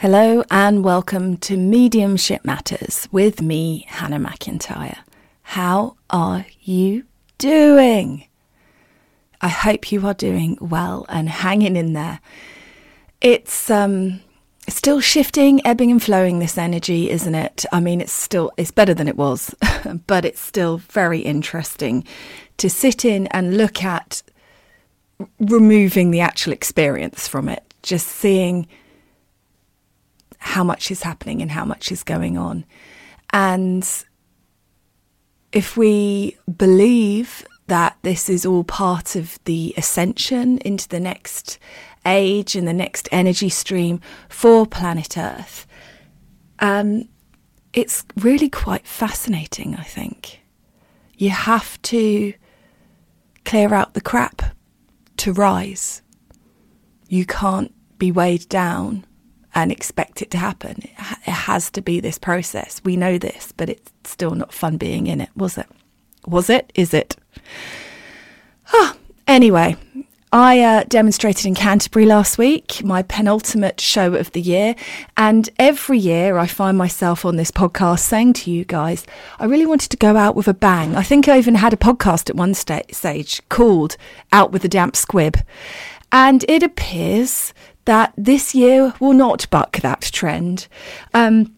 Hello and welcome to Mediumship Matters with me, Hannah Macintyre. How are you doing? I hope you are doing well and hanging in there. It's um still shifting, ebbing and flowing this energy, isn't it? I mean, it's still it's better than it was, but it's still very interesting to sit in and look at removing the actual experience from it, just seeing how much is happening and how much is going on. And if we believe that this is all part of the ascension into the next age and the next energy stream for planet Earth, um, it's really quite fascinating, I think. You have to clear out the crap to rise. You can't be weighed down and expect it to happen. It, ha- it has to be this process. We know this, but it's still not fun being in it, was it? Was it? Is it? Ah, anyway, I uh, demonstrated in Canterbury last week, my penultimate show of the year. And every year I find myself on this podcast saying to you guys, I really wanted to go out with a bang. I think I even had a podcast at one stage called Out with a Damp Squib. And it appears that this year will not buck that trend. Um,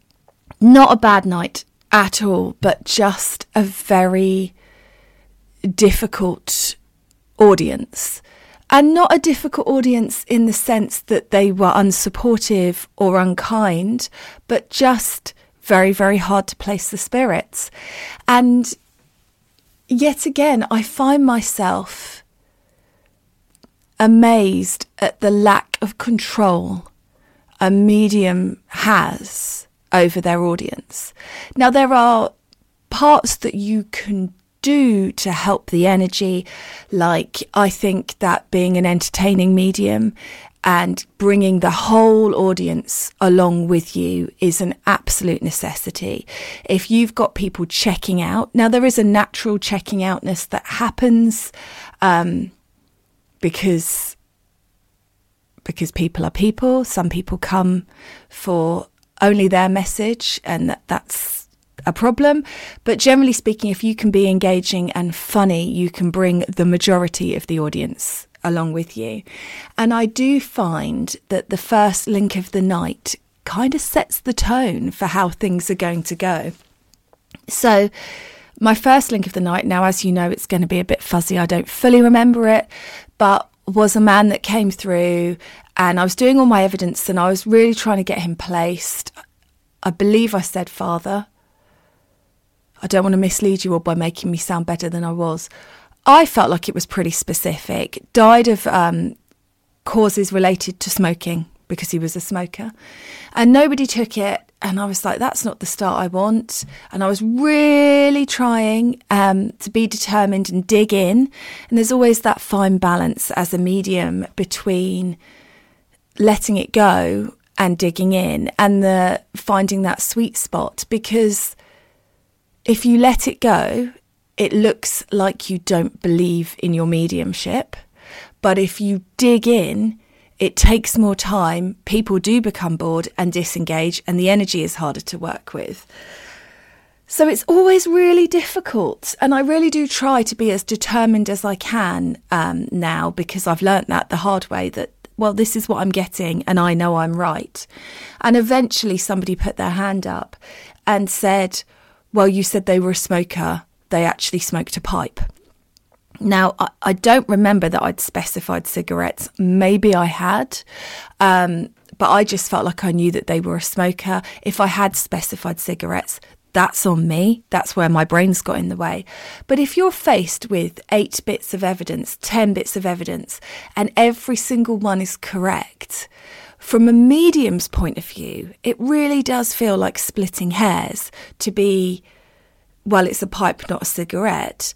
not a bad night at all, but just a very difficult audience. And not a difficult audience in the sense that they were unsupportive or unkind, but just very, very hard to place the spirits. And yet again, I find myself amazed at the lack of control a medium has over their audience. Now, there are parts that you can do to help the energy, like I think that being an entertaining medium and bringing the whole audience along with you is an absolute necessity. If you've got people checking out, now there is a natural checking outness that happens um, because because people are people. Some people come for only their message, and that, that's a problem. But generally speaking, if you can be engaging and funny, you can bring the majority of the audience along with you. And I do find that the first link of the night kind of sets the tone for how things are going to go. So, my first link of the night, now, as you know, it's going to be a bit fuzzy. I don't fully remember it, but was a man that came through and I was doing all my evidence and I was really trying to get him placed. I believe I said father. I don't want to mislead you all by making me sound better than I was. I felt like it was pretty specific. Died of um, causes related to smoking because he was a smoker. And nobody took it. And I was like, that's not the start I want. And I was really trying um, to be determined and dig in. And there's always that fine balance as a medium between letting it go and digging in and the finding that sweet spot because if you let it go it looks like you don't believe in your mediumship. But if you dig in, it takes more time. People do become bored and disengage, and the energy is harder to work with. So it's always really difficult. And I really do try to be as determined as I can um, now because I've learnt that the hard way that, well, this is what I'm getting and I know I'm right. And eventually somebody put their hand up and said, well, you said they were a smoker they actually smoked a pipe. Now, I, I don't remember that I'd specified cigarettes. Maybe I had, um, but I just felt like I knew that they were a smoker. If I had specified cigarettes, that's on me. That's where my brain's got in the way. But if you're faced with eight bits of evidence, 10 bits of evidence, and every single one is correct, from a medium's point of view, it really does feel like splitting hairs to be well, it's a pipe, not a cigarette.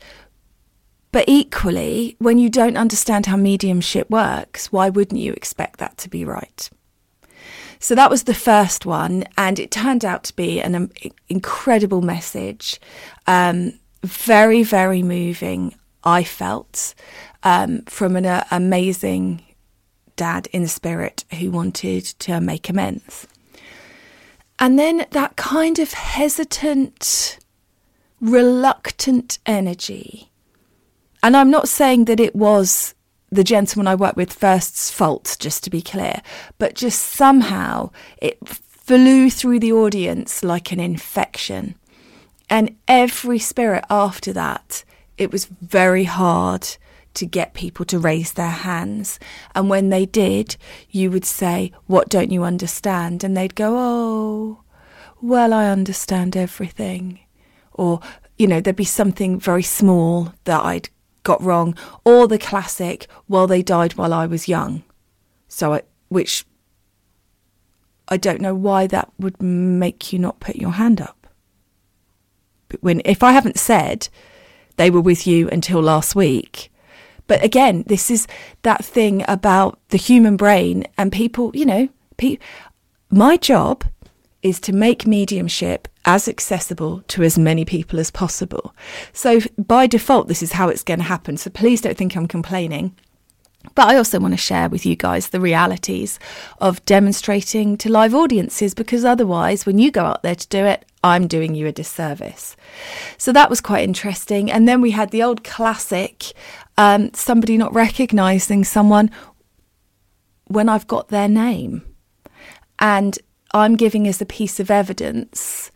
But equally, when you don't understand how mediumship works, why wouldn't you expect that to be right? So that was the first one, and it turned out to be an um, incredible message. Um, very, very moving, I felt, um, from an uh, amazing dad in the spirit who wanted to make amends. And then that kind of hesitant, reluctant energy. And I'm not saying that it was the gentleman I worked with first's fault, just to be clear, but just somehow it flew through the audience like an infection. And every spirit after that, it was very hard to get people to raise their hands. And when they did, you would say, What don't you understand? And they'd go, Oh, well, I understand everything or you know there'd be something very small that I'd got wrong, or the classic, well they died while I was young, so I, which I don't know why that would make you not put your hand up. But when if I haven't said they were with you until last week. But again, this is that thing about the human brain and people, you know, pe- my job is to make mediumship as accessible to as many people as possible. So by default, this is how it's going to happen. So please don't think I'm complaining. But I also want to share with you guys the realities of demonstrating to live audiences because otherwise, when you go out there to do it, I'm doing you a disservice. So that was quite interesting. And then we had the old classic um, somebody not recognizing someone when I've got their name. And I'm giving as a piece of evidence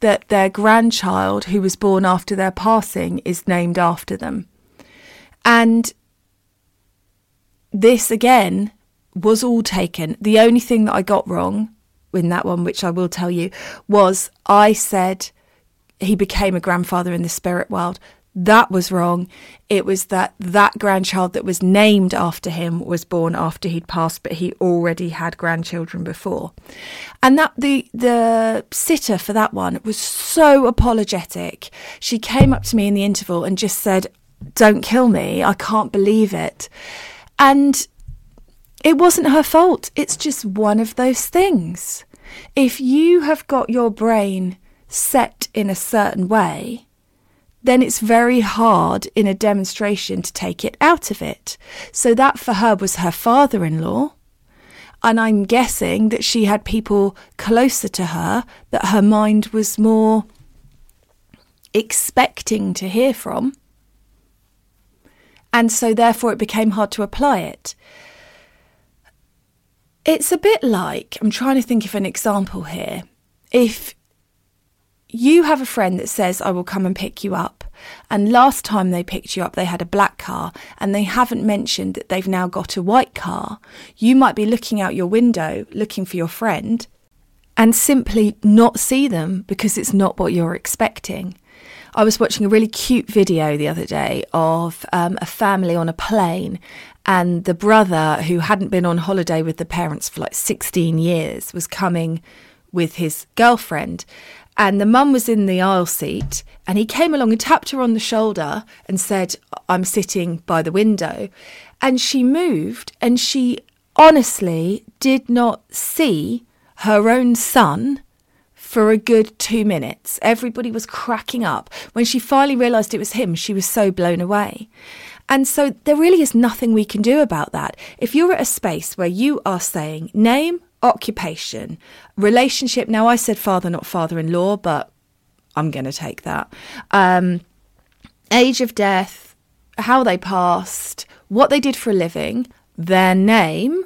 that their grandchild, who was born after their passing, is named after them. And this again was all taken. The only thing that I got wrong in that one, which I will tell you, was I said he became a grandfather in the spirit world that was wrong. It was that that grandchild that was named after him was born after he'd passed, but he already had grandchildren before. And that the the sitter for that one was so apologetic. She came up to me in the interval and just said, "Don't kill me. I can't believe it." And It wasn't her fault. It's just one of those things. If you have got your brain set in a certain way, then it's very hard in a demonstration to take it out of it. So that for her was her father in law. And I'm guessing that she had people closer to her that her mind was more expecting to hear from. And so therefore it became hard to apply it. It's a bit like, I'm trying to think of an example here. If you have a friend that says, I will come and pick you up, and last time they picked you up, they had a black car, and they haven't mentioned that they've now got a white car, you might be looking out your window looking for your friend and simply not see them because it's not what you're expecting. I was watching a really cute video the other day of um, a family on a plane, and the brother, who hadn't been on holiday with the parents for like 16 years, was coming with his girlfriend. And the mum was in the aisle seat, and he came along and tapped her on the shoulder and said, I'm sitting by the window. And she moved, and she honestly did not see her own son for a good two minutes. Everybody was cracking up. When she finally realised it was him, she was so blown away. And so there really is nothing we can do about that. If you're at a space where you are saying name, occupation, relationship. Now, I said father, not father in law, but I'm going to take that. Um, age of death, how they passed, what they did for a living, their name,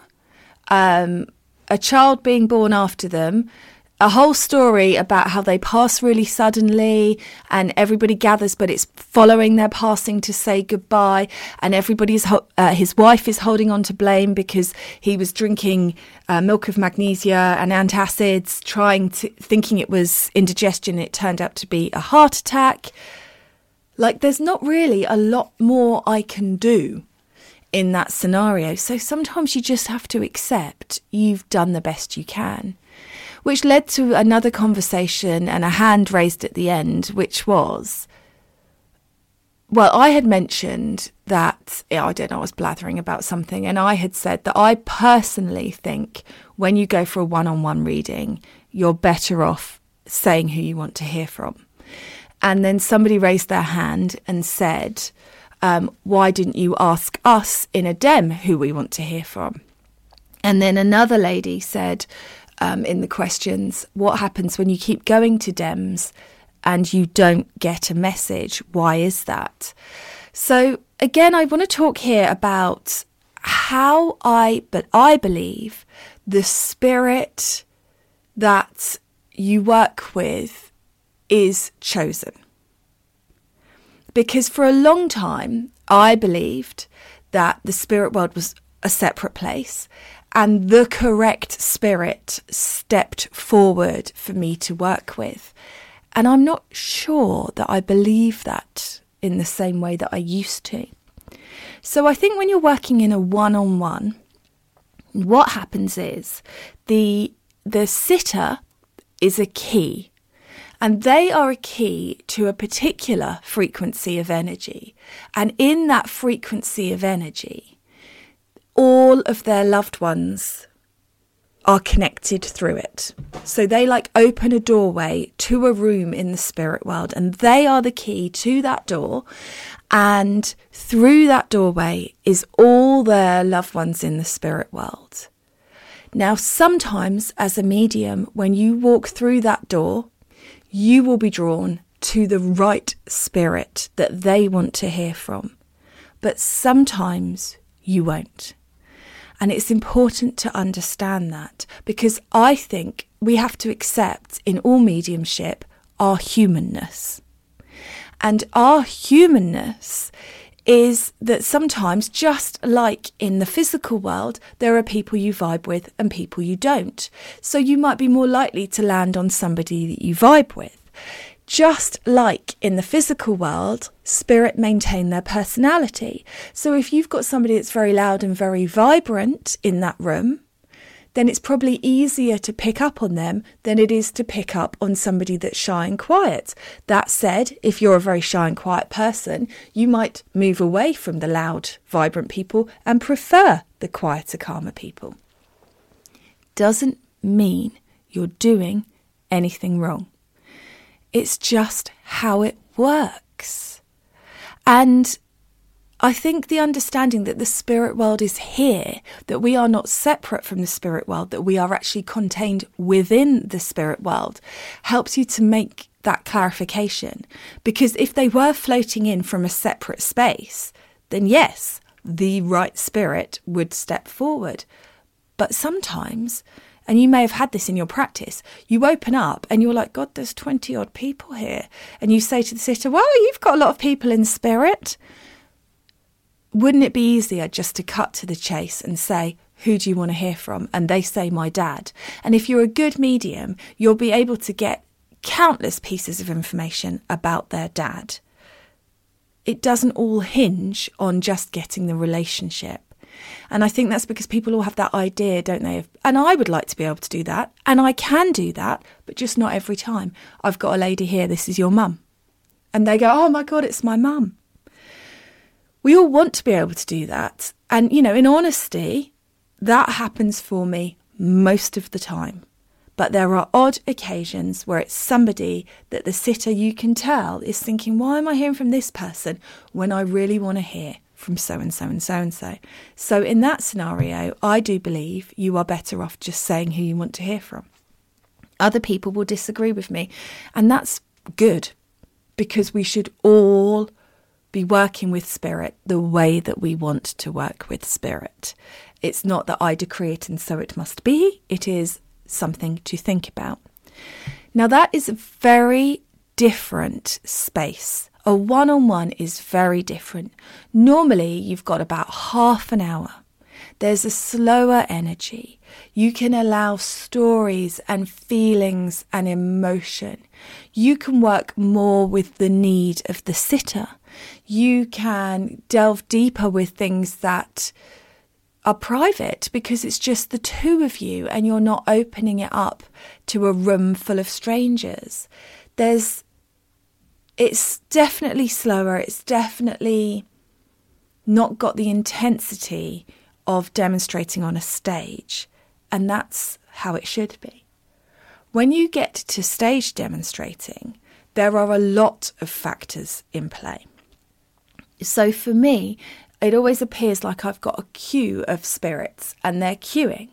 um, a child being born after them, a whole story about how they pass really suddenly and everybody gathers, but it's following their passing to say goodbye. And everybody's, uh, his wife is holding on to blame because he was drinking uh, milk of magnesia and antacids, trying to, thinking it was indigestion. It turned out to be a heart attack. Like, there's not really a lot more I can do in that scenario. So sometimes you just have to accept you've done the best you can which led to another conversation and a hand raised at the end, which was, well, I had mentioned that, I don't know, I was blathering about something, and I had said that I personally think when you go for a one on one reading, you're better off saying who you want to hear from. And then somebody raised their hand and said, um, Why didn't you ask us in a DEM who we want to hear from? And then another lady said, um, in the questions what happens when you keep going to DEMS and you don't get a message? Why is that? So, again, I want to talk here about how I, but I believe the spirit that you work with is chosen. Because for a long time, I believed that the spirit world was a separate place and the correct spirit stepped forward for me to work with. And I'm not sure that I believe that in the same way that I used to. So I think when you're working in a one on one, what happens is the the sitter is a key and they are a key to a particular frequency of energy. And in that frequency of energy, all of their loved ones are connected through it. So they like open a doorway to a room in the spirit world, and they are the key to that door. And through that doorway is all their loved ones in the spirit world. Now, sometimes as a medium, when you walk through that door, you will be drawn to the right spirit that they want to hear from. But sometimes you won't. And it's important to understand that because I think we have to accept in all mediumship our humanness. And our humanness is that sometimes, just like in the physical world, there are people you vibe with and people you don't. So you might be more likely to land on somebody that you vibe with. Just like in the physical world, spirit maintain their personality. So if you've got somebody that's very loud and very vibrant in that room, then it's probably easier to pick up on them than it is to pick up on somebody that's shy and quiet. That said, if you're a very shy and quiet person, you might move away from the loud, vibrant people and prefer the quieter, calmer people. Doesn't mean you're doing anything wrong. It's just how it works. And I think the understanding that the spirit world is here, that we are not separate from the spirit world, that we are actually contained within the spirit world, helps you to make that clarification. Because if they were floating in from a separate space, then yes, the right spirit would step forward. But sometimes, and you may have had this in your practice, you open up and you're like, God, there's 20 odd people here. And you say to the sitter, Well, you've got a lot of people in spirit wouldn't it be easier just to cut to the chase and say, who do you want to hear from? And they say, my dad. And if you're a good medium, you'll be able to get countless pieces of information about their dad. It doesn't all hinge on just getting the relationship. And I think that's because people all have that idea, don't they? And I would like to be able to do that. And I can do that, but just not every time. I've got a lady here, this is your mum. And they go, oh my God, it's my mum. We all want to be able to do that. And, you know, in honesty, that happens for me most of the time. But there are odd occasions where it's somebody that the sitter you can tell is thinking, why am I hearing from this person when I really want to hear from so and so and so and so? So, in that scenario, I do believe you are better off just saying who you want to hear from. Other people will disagree with me, and that's good because we should all be working with spirit the way that we want to work with spirit. It's not that I decree it and so it must be, it is something to think about. Now, that is a very different space. A one on one is very different. Normally, you've got about half an hour. There's a slower energy. You can allow stories and feelings and emotion. You can work more with the need of the sitter you can delve deeper with things that are private because it's just the two of you and you're not opening it up to a room full of strangers. There's it's definitely slower, it's definitely not got the intensity of demonstrating on a stage, and that's how it should be. When you get to stage demonstrating, there are a lot of factors in play. So for me, it always appears like I've got a queue of spirits and they're queuing.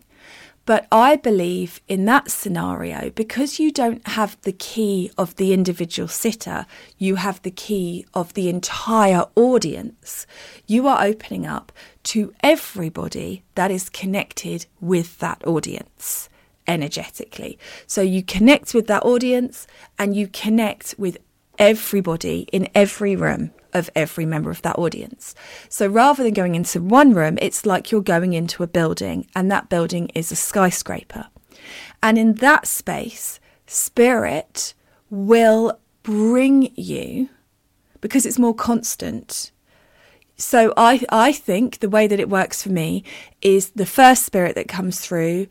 But I believe in that scenario, because you don't have the key of the individual sitter, you have the key of the entire audience. You are opening up to everybody that is connected with that audience energetically. So you connect with that audience and you connect with everybody in every room of every member of that audience. So rather than going into one room, it's like you're going into a building, and that building is a skyscraper. And in that space, spirit will bring you because it's more constant. So I I think the way that it works for me is the first spirit that comes through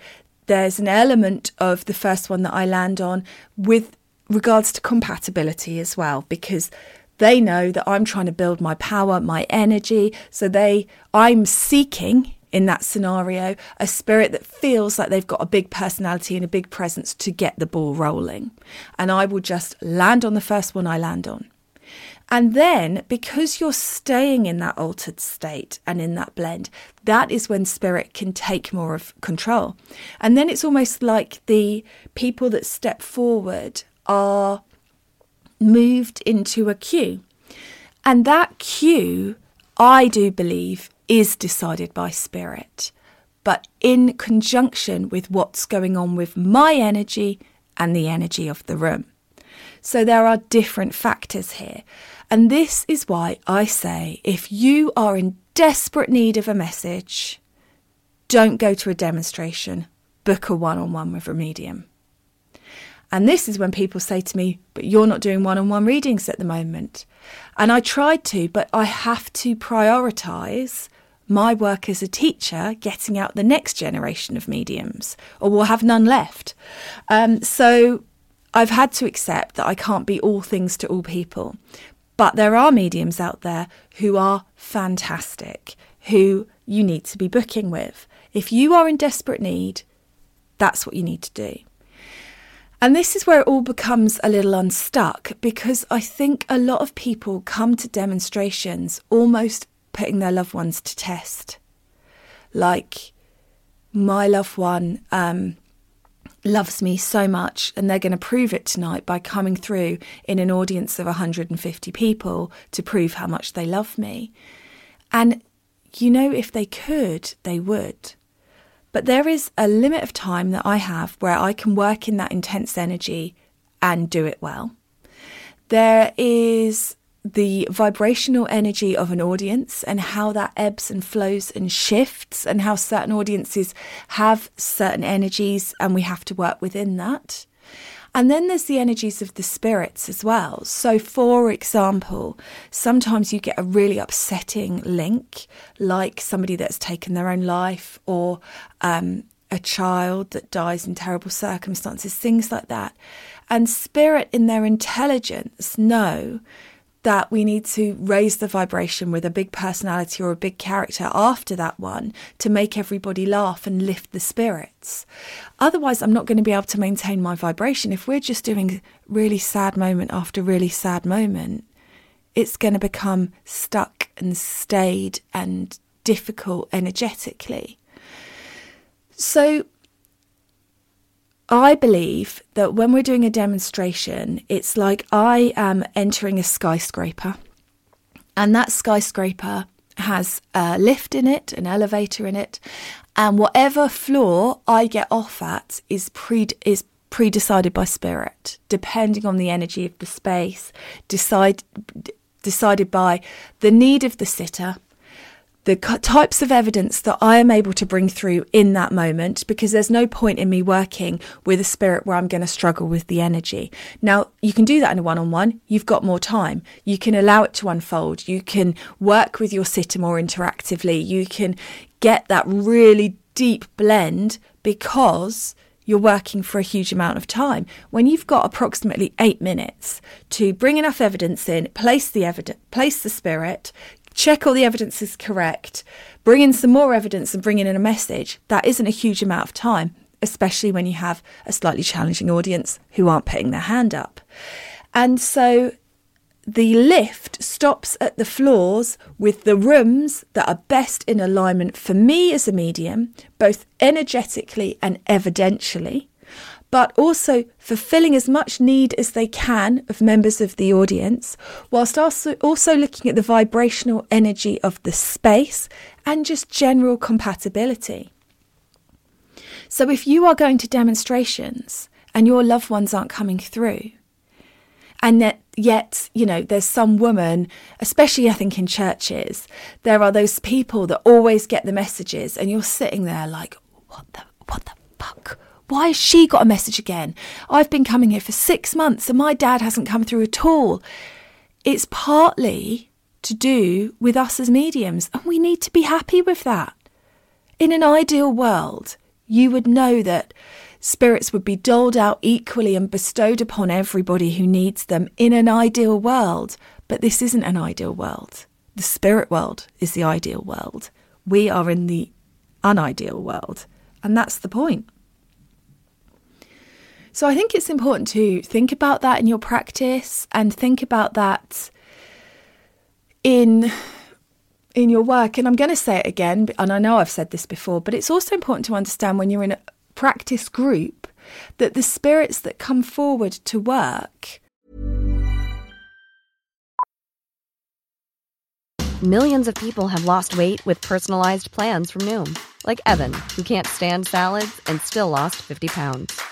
there's an element of the first one that I land on with regards to compatibility as well because they know that I'm trying to build my power, my energy. So they, I'm seeking in that scenario a spirit that feels like they've got a big personality and a big presence to get the ball rolling. And I will just land on the first one I land on. And then, because you're staying in that altered state and in that blend, that is when spirit can take more of control. And then it's almost like the people that step forward are moved into a queue. And that queue, I do believe, is decided by spirit, but in conjunction with what's going on with my energy and the energy of the room. So there are different factors here. And this is why I say if you are in desperate need of a message, don't go to a demonstration, book a one on one with a medium. And this is when people say to me, but you're not doing one on one readings at the moment. And I tried to, but I have to prioritize my work as a teacher getting out the next generation of mediums, or we'll have none left. Um, so I've had to accept that I can't be all things to all people. But there are mediums out there who are fantastic, who you need to be booking with. If you are in desperate need, that's what you need to do. And this is where it all becomes a little unstuck because I think a lot of people come to demonstrations almost putting their loved ones to test. Like, my loved one um, loves me so much, and they're going to prove it tonight by coming through in an audience of 150 people to prove how much they love me. And you know, if they could, they would. But there is a limit of time that I have where I can work in that intense energy and do it well. There is the vibrational energy of an audience and how that ebbs and flows and shifts, and how certain audiences have certain energies, and we have to work within that. And then there's the energies of the spirits as well. So, for example, sometimes you get a really upsetting link, like somebody that's taken their own life or um, a child that dies in terrible circumstances, things like that. And spirit, in their intelligence, know that we need to raise the vibration with a big personality or a big character after that one to make everybody laugh and lift the spirits. Otherwise, I'm not going to be able to maintain my vibration. If we're just doing really sad moment after really sad moment, it's going to become stuck and stayed and difficult energetically. So, I believe that when we're doing a demonstration, it's like I am entering a skyscraper, and that skyscraper has a lift in it, an elevator in it, and whatever floor I get off at is pre is pre-decided by spirit, depending on the energy of the space, decide decided by the need of the sitter, the types of evidence that I am able to bring through in that moment because there's no point in me working with a spirit where I'm going to struggle with the energy. Now, you can do that in a one on one, you've got more time. You can allow it to unfold. You can work with your sitter more interactively. You can get that really deep blend because you're working for a huge amount of time. When you've got approximately eight minutes to bring enough evidence in, place the evidence, place the spirit, check all the evidence is correct, bring in some more evidence and bring in a message, that isn't a huge amount of time, especially when you have a slightly challenging audience who aren't putting their hand up. And so the lift stops at the floors with the rooms that are best in alignment for me as a medium, both energetically and evidentially but also fulfilling as much need as they can of members of the audience, whilst also, also looking at the vibrational energy of the space and just general compatibility. So, if you are going to demonstrations and your loved ones aren't coming through, and that yet you know there's some woman especially i think in churches there are those people that always get the messages and you're sitting there like what the what the fuck why has she got a message again? I've been coming here for six months and my dad hasn't come through at all. It's partly to do with us as mediums, and we need to be happy with that. In an ideal world, you would know that spirits would be doled out equally and bestowed upon everybody who needs them in an ideal world. But this isn't an ideal world. The spirit world is the ideal world. We are in the unideal world. And that's the point. So I think it's important to think about that in your practice and think about that in in your work. And I'm going to say it again and I know I've said this before but it's also important to understand when you're in a practice group that the spirits that come forward to work Millions of people have lost weight with personalized plans from Noom like Evan who can't stand salads and still lost 50 pounds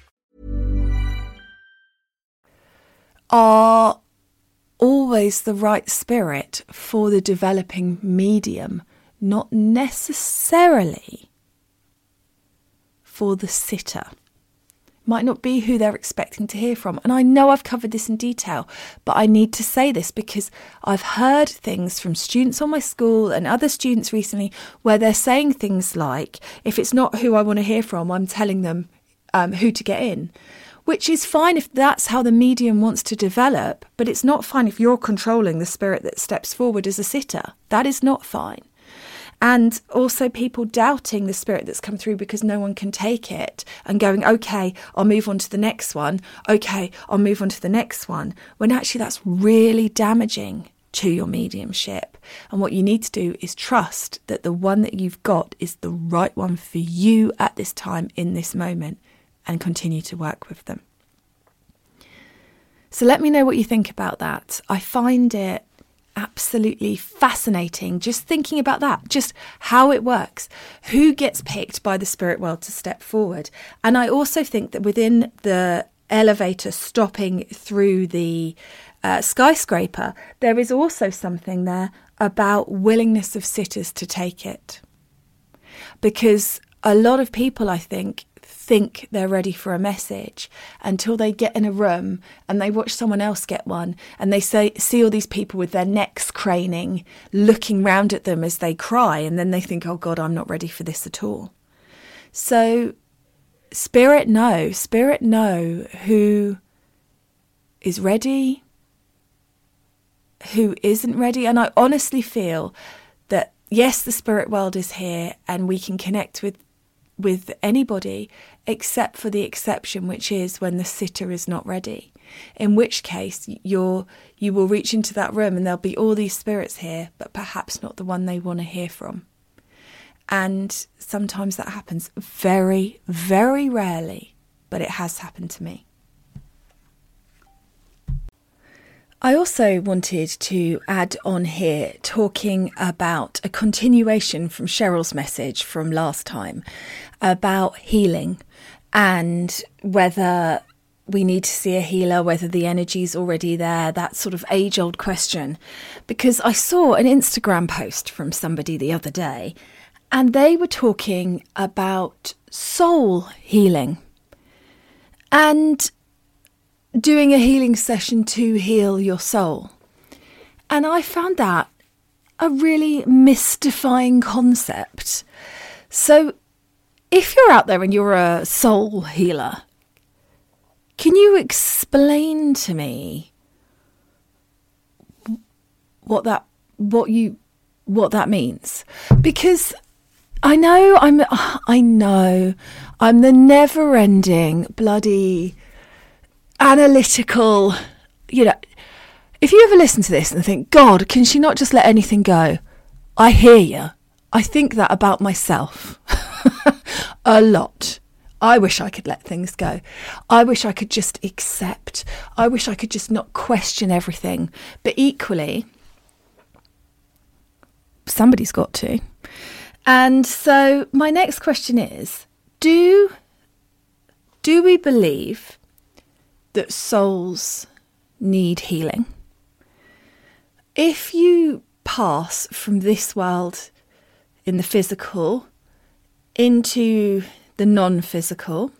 Are always the right spirit for the developing medium, not necessarily for the sitter might not be who they're expecting to hear from. And I know I've covered this in detail, but I need to say this because I've heard things from students on my school and other students recently where they're saying things like, if it's not who I want to hear from, I'm telling them um, who to get in. Which is fine if that's how the medium wants to develop, but it's not fine if you're controlling the spirit that steps forward as a sitter. That is not fine and also people doubting the spirit that's come through because no one can take it and going, okay, I'll move on to the next one. Okay, I'll move on to the next one. When actually that's really damaging to your mediumship. And what you need to do is trust that the one that you've got is the right one for you at this time in this moment and continue to work with them. So let me know what you think about that. I find it absolutely fascinating just thinking about that, just how it works, who gets picked by the spirit world to step forward. And I also think that within the elevator stopping through the uh, skyscraper, there is also something there about willingness of sitters to take it. Because a lot of people, I think, think they're ready for a message until they get in a room and they watch someone else get one and they say, see all these people with their necks craning, looking round at them as they cry, and then they think, oh God, I'm not ready for this at all. So, spirit know, spirit know who is ready, who isn't ready. And I honestly feel that yes, the spirit world is here and we can connect with with anybody except for the exception, which is when the sitter is not ready. In which case, you're, you will reach into that room and there'll be all these spirits here, but perhaps not the one they want to hear from. And sometimes that happens very, very rarely, but it has happened to me. I also wanted to add on here talking about a continuation from Cheryl's message from last time about healing and whether we need to see a healer, whether the energy's already there, that sort of age old question. Because I saw an Instagram post from somebody the other day and they were talking about soul healing. And doing a healing session to heal your soul. And I found that a really mystifying concept. So, if you're out there and you're a soul healer, can you explain to me what that what you what that means? Because I know I'm I know I'm the never-ending bloody analytical, you know, if you ever listen to this and think, God, can she not just let anything go? I hear you. I think that about myself a lot. I wish I could let things go. I wish I could just accept. I wish I could just not question everything. But equally, somebody's got to. And so my next question is do do we believe that souls need healing. If you pass from this world in the physical into the non physical,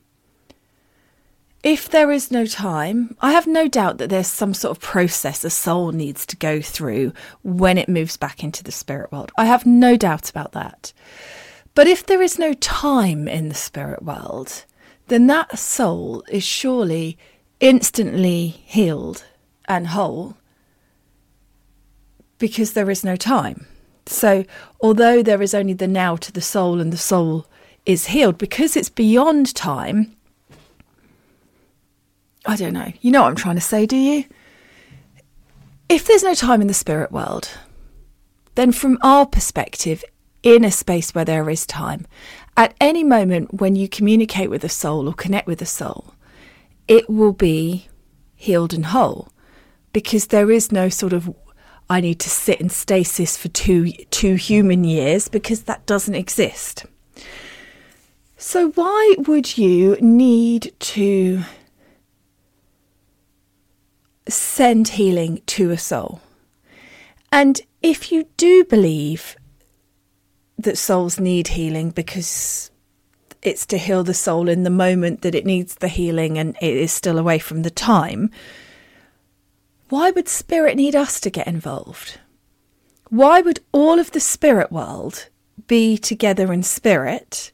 if there is no time, I have no doubt that there's some sort of process a soul needs to go through when it moves back into the spirit world. I have no doubt about that. But if there is no time in the spirit world, then that soul is surely instantly healed and whole because there is no time. So, although there is only the now to the soul and the soul is healed, because it's beyond time, I don't know. You know what I'm trying to say, do you? If there's no time in the spirit world, then from our perspective, in a space where there is time, at any moment when you communicate with a soul or connect with a soul, it will be healed and whole because there is no sort of I need to sit in stasis for two two human years because that doesn't exist. So why would you need to send healing to a soul? And if you do believe that souls need healing because it's to heal the soul in the moment that it needs the healing and it is still away from the time, why would spirit need us to get involved? Why would all of the spirit world be together in spirit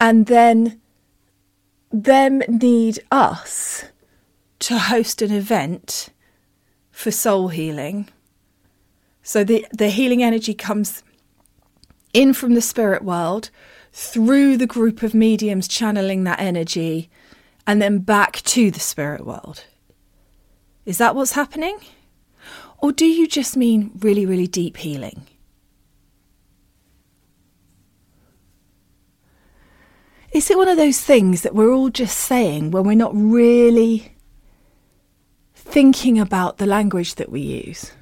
and then them need us to host an event for soul healing? So the, the healing energy comes in from the spirit world through the group of mediums channeling that energy and then back to the spirit world. Is that what's happening? Or do you just mean really, really deep healing? Is it one of those things that we're all just saying when we're not really thinking about the language that we use?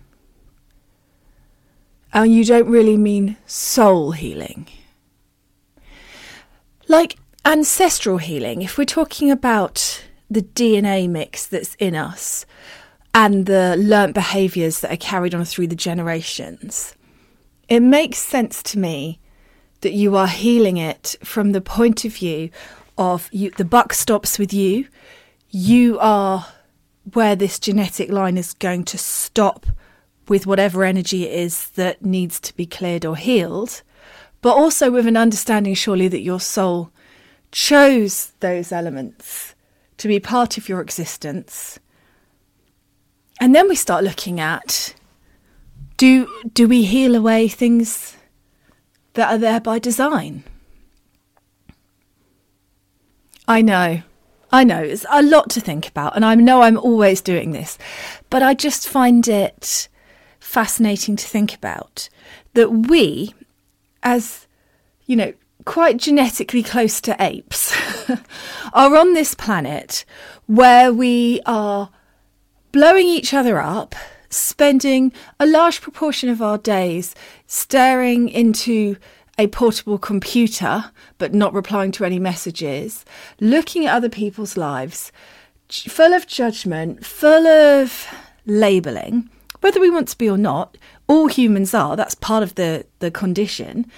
and you don't really mean soul healing. Like ancestral healing, if we're talking about the DNA mix that's in us and the learnt behaviours that are carried on through the generations, it makes sense to me that you are healing it from the point of view of you, the buck stops with you. You are where this genetic line is going to stop with whatever energy it is that needs to be cleared or healed, but also with an understanding, surely, that your soul chose those elements to be part of your existence. And then we start looking at do, do we heal away things that are there by design? I know I know it's a lot to think about, and I know I'm always doing this, but I just find it fascinating to think about that we, as you know, quite genetically close to apes, are on this planet where we are blowing each other up, spending a large proportion of our days staring into a portable computer but not replying to any messages, looking at other people's lives, full of judgment, full of labeling whether we want to be or not, all humans are. That's part of the, the condition.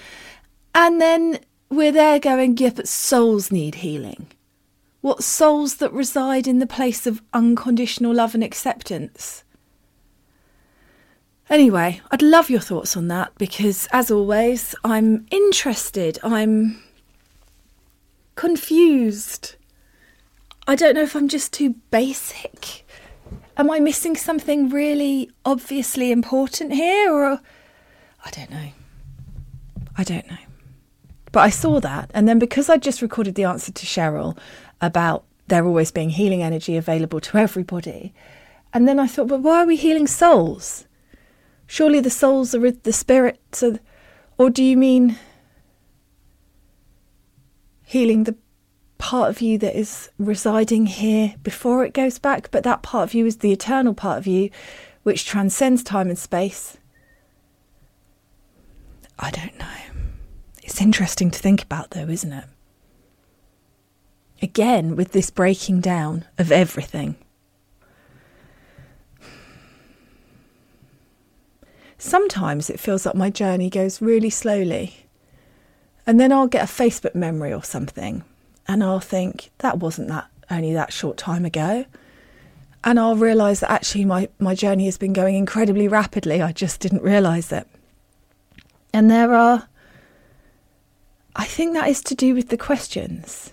And then we're there going, yeah, but souls need healing. What souls that reside in the place of unconditional love and acceptance? Anyway, I'd love your thoughts on that because, as always, I'm interested. I'm confused. I don't know if I'm just too basic am I missing something really obviously important here? Or I don't know. I don't know. But I saw that. And then because I just recorded the answer to Cheryl about there always being healing energy available to everybody. And then I thought, but why are we healing souls? Surely the souls are the spirits, or, or do you mean healing the part of you that is residing here before it goes back, but that part of you is the eternal part of you which transcends time and space. I don't know. It's interesting to think about, though, isn't it? Again, with this breaking down of everything. Sometimes it feels like my journey goes really slowly. And then I'll get a Facebook memory or something and I'll think that wasn't that only that short time ago. And I'll realise that actually my, my journey has been going incredibly rapidly. I just didn't realise it. And there are, I think that is to do with the questions.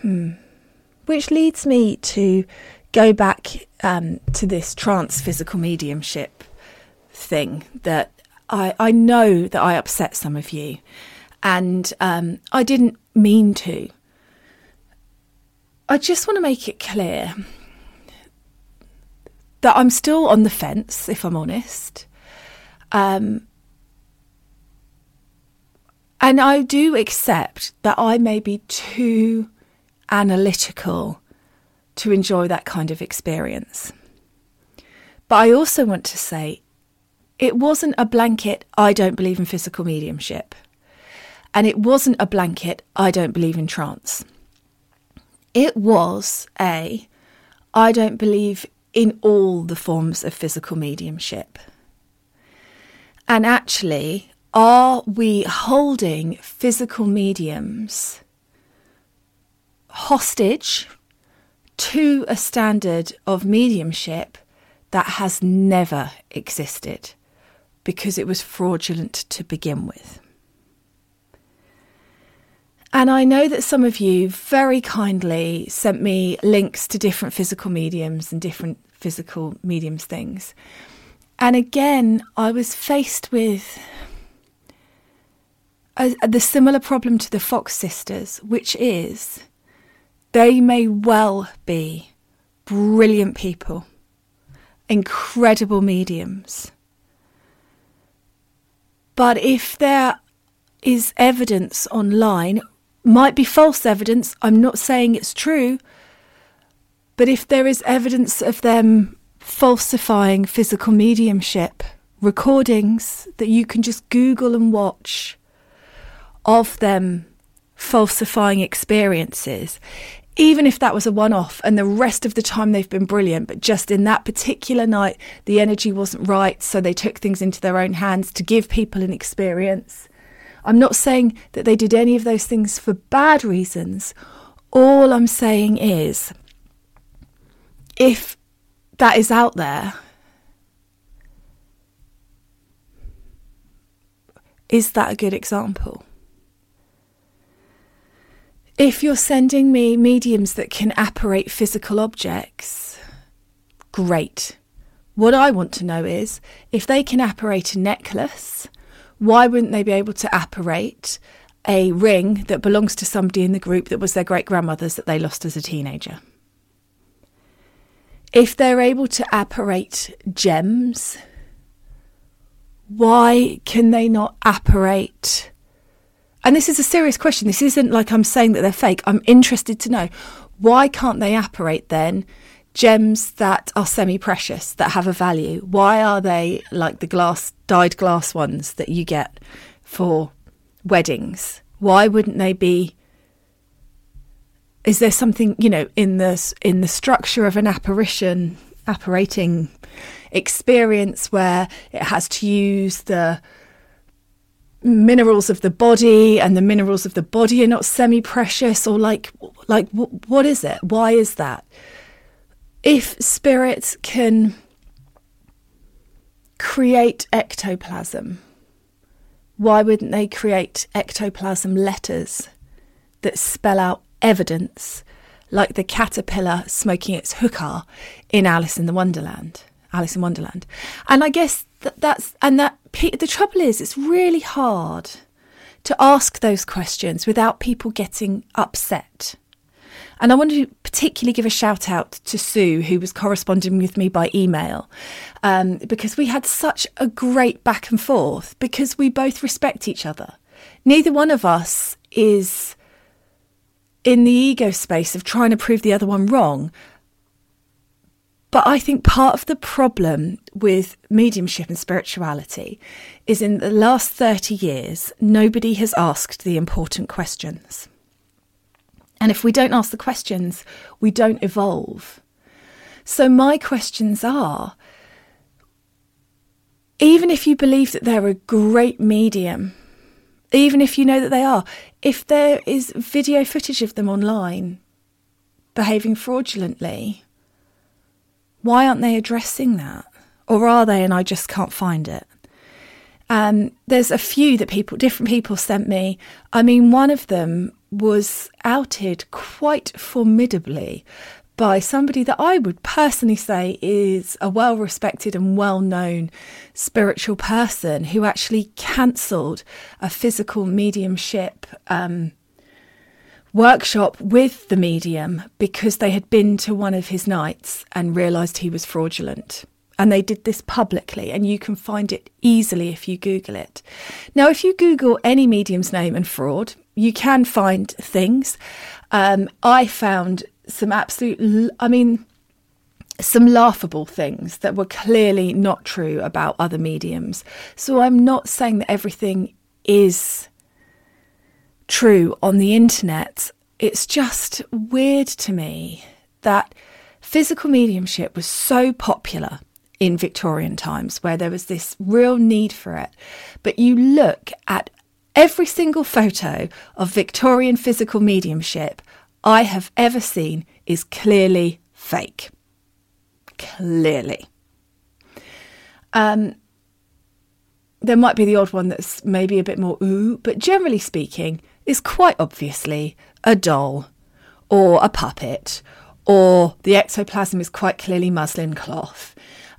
Hmm. Which leads me to go back um, to this trance physical mediumship thing that I, I know that I upset some of you. And um, I didn't mean to. I just want to make it clear that I'm still on the fence, if I'm honest. Um, and I do accept that I may be too analytical to enjoy that kind of experience. But I also want to say it wasn't a blanket, I don't believe in physical mediumship. And it wasn't a blanket, I don't believe in trance. It was a, I don't believe in all the forms of physical mediumship. And actually, are we holding physical mediums hostage to a standard of mediumship that has never existed because it was fraudulent to begin with? And I know that some of you very kindly sent me links to different physical mediums and different physical mediums things. And again, I was faced with a, the similar problem to the Fox sisters, which is they may well be brilliant people, incredible mediums. But if there is evidence online might be false evidence. I'm not saying it's true. But if there is evidence of them falsifying physical mediumship, recordings that you can just Google and watch of them falsifying experiences, even if that was a one off and the rest of the time they've been brilliant, but just in that particular night, the energy wasn't right, so they took things into their own hands to give people an experience I'm not saying that they did any of those things for bad reasons. All I'm saying is if that is out there, is that a good example? If you're sending me mediums that can apparate physical objects, great. What I want to know is if they can apparate a necklace why wouldn't they be able to apparate a ring that belongs to somebody in the group that was their great grandmother's that they lost as a teenager? If they're able to apparate gems, why can they not apparate? And this is a serious question. This isn't like I'm saying that they're fake. I'm interested to know why can't they apparate then gems that are semi precious that have a value? Why are they like the glass, dyed glass ones that you get for weddings? Why wouldn't they be? Is there something you know in the in the structure of an apparition, apparating experience where it has to use the minerals of the body and the minerals of the body are not semi precious or like like what is it why is that if spirits can create ectoplasm, why wouldn't they create ectoplasm letters that spell out evidence, like the caterpillar smoking its hookah in Alice in the Wonderland? Alice in Wonderland, and I guess that that's and that the trouble is, it's really hard to ask those questions without people getting upset. And I want to particularly give a shout out to Sue, who was corresponding with me by email, um, because we had such a great back and forth because we both respect each other. Neither one of us is in the ego space of trying to prove the other one wrong. But I think part of the problem with mediumship and spirituality is in the last 30 years, nobody has asked the important questions. And if we don't ask the questions, we don't evolve. So, my questions are even if you believe that they're a great medium, even if you know that they are, if there is video footage of them online behaving fraudulently, why aren't they addressing that? Or are they and I just can't find it? Um, there's a few that people, different people sent me. I mean, one of them was outed quite formidably by somebody that I would personally say is a well respected and well known spiritual person who actually cancelled a physical mediumship um, workshop with the medium because they had been to one of his nights and realised he was fraudulent. And they did this publicly, and you can find it easily if you Google it. Now, if you Google any medium's name and fraud, you can find things. Um, I found some absolute, I mean, some laughable things that were clearly not true about other mediums. So I'm not saying that everything is true on the internet. It's just weird to me that physical mediumship was so popular in Victorian times where there was this real need for it. But you look at every single photo of Victorian physical mediumship I have ever seen is clearly fake. Clearly. Um, there might be the odd one that's maybe a bit more ooh, but generally speaking, is quite obviously a doll or a puppet, or the ectoplasm is quite clearly muslin cloth.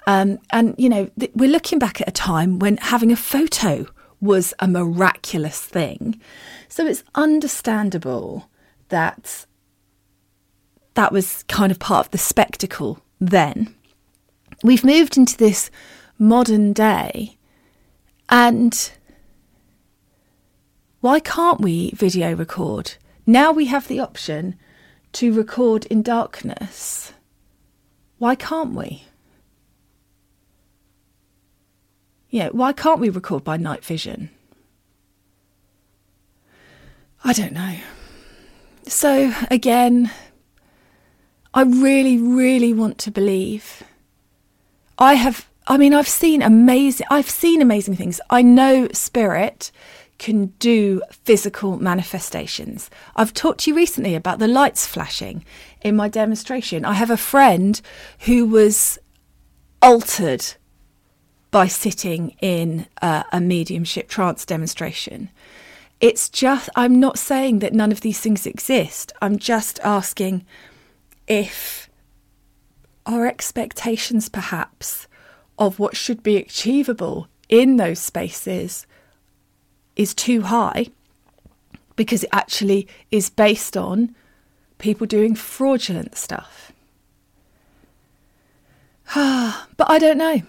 Um, and, you know, th- we're looking back at a time when having a photo was a miraculous thing. So it's understandable that that was kind of part of the spectacle then. We've moved into this modern day, and why can't we video record? Now we have the option to record in darkness. Why can't we? Yeah, why can't we record by night vision? I don't know. So, again, I really, really want to believe. I have, I mean, I've seen amazing, I've seen amazing things. I know spirit can do physical manifestations. I've talked to you recently about the lights flashing in my demonstration. I have a friend who was altered by sitting in a, a mediumship trance demonstration. It's just, I'm not saying that none of these things exist. I'm just asking if our expectations, perhaps, of what should be achievable in those spaces is too high because it actually is based on people doing fraudulent stuff. but I don't know.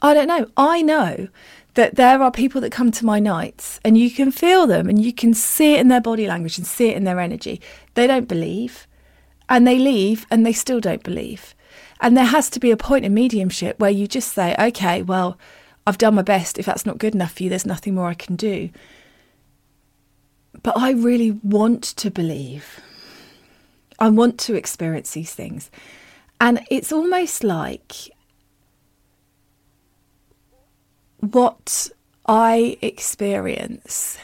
I don't know. I know that there are people that come to my nights and you can feel them and you can see it in their body language and see it in their energy. They don't believe and they leave and they still don't believe. And there has to be a point in mediumship where you just say, okay, well, I've done my best. If that's not good enough for you, there's nothing more I can do. But I really want to believe. I want to experience these things. And it's almost like what I experience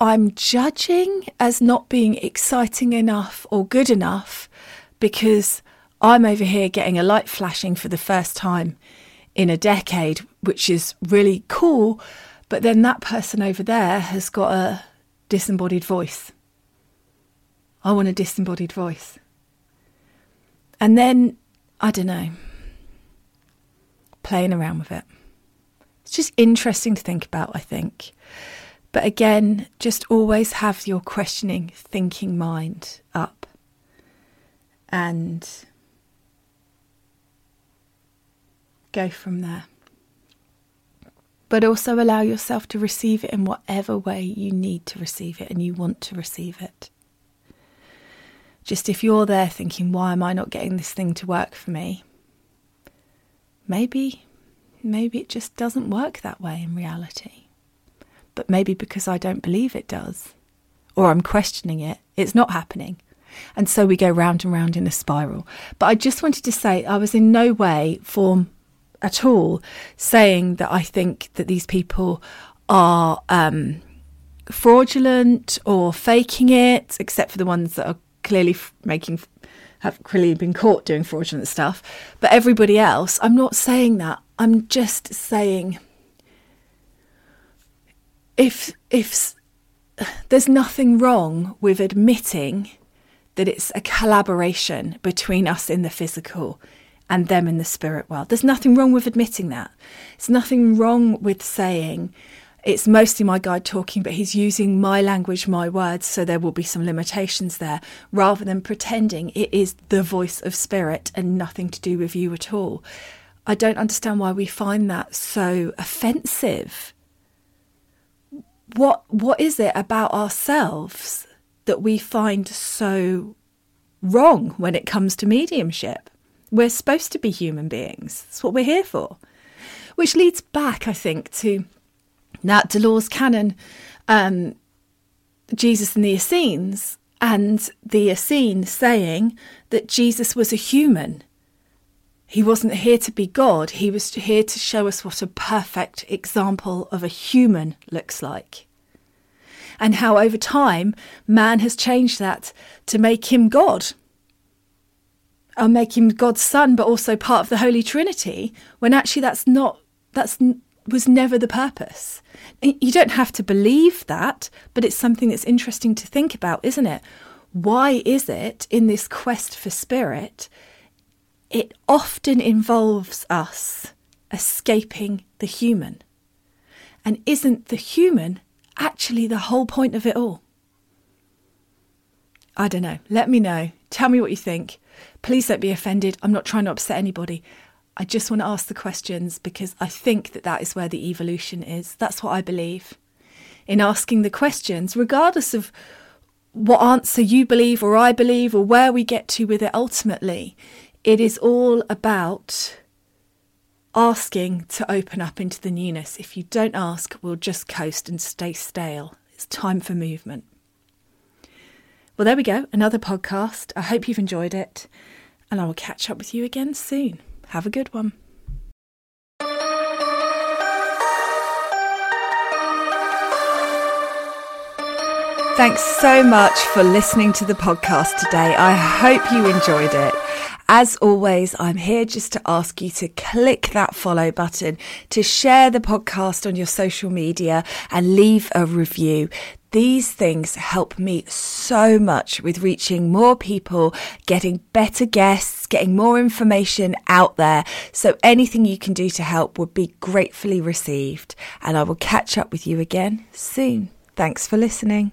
I'm judging as not being exciting enough or good enough because I'm over here getting a light flashing for the first time in a decade, which is really cool. But then that person over there has got a disembodied voice. I want a disembodied voice. And then, I don't know, playing around with it. It's just interesting to think about, I think. But again, just always have your questioning, thinking mind up. And go from there. But also allow yourself to receive it in whatever way you need to receive it and you want to receive it. Just if you're there thinking, why am I not getting this thing to work for me? Maybe, maybe it just doesn't work that way in reality but maybe because I don't believe it does, or I'm questioning it, it's not happening. And so we go round and round in a spiral. But I just wanted to say I was in no way, form at all, saying that I think that these people are um, fraudulent or faking it, except for the ones that are clearly f- making have clearly been caught doing fraudulent stuff. But everybody else, I'm not saying that. I'm just saying if if there's nothing wrong with admitting that it's a collaboration between us in the physical and them in the spirit world. There's nothing wrong with admitting that. There's nothing wrong with saying, it's mostly my guide talking, but he's using my language, my words, so there will be some limitations there, rather than pretending it is the voice of spirit and nothing to do with you at all. I don't understand why we find that so offensive. What what is it about ourselves that we find so wrong when it comes to mediumship? We're supposed to be human beings. That's what we're here for. Which leads back, I think, to Nat Dolores Cannon, um, Jesus and the Essenes, and the Essene saying that Jesus was a human. He wasn't here to be God, he was here to show us what a perfect example of a human looks like. And how over time man has changed that to make him God. Make him God's son, but also part of the Holy Trinity, when actually that's not, that's was never the purpose. You don't have to believe that, but it's something that's interesting to think about, isn't it? Why is it in this quest for spirit, it often involves us escaping the human? And isn't the human actually the whole point of it all? I don't know. Let me know. Tell me what you think. Please don't be offended. I'm not trying to upset anybody. I just want to ask the questions because I think that that is where the evolution is. That's what I believe. In asking the questions, regardless of what answer you believe or I believe or where we get to with it ultimately, it is all about asking to open up into the newness. If you don't ask, we'll just coast and stay stale. It's time for movement. Well, there we go, another podcast. I hope you've enjoyed it, and I will catch up with you again soon. Have a good one. Thanks so much for listening to the podcast today. I hope you enjoyed it. As always, I'm here just to ask you to click that follow button, to share the podcast on your social media and leave a review. These things help me so much with reaching more people, getting better guests, getting more information out there. So anything you can do to help would be gratefully received. And I will catch up with you again soon. Thanks for listening.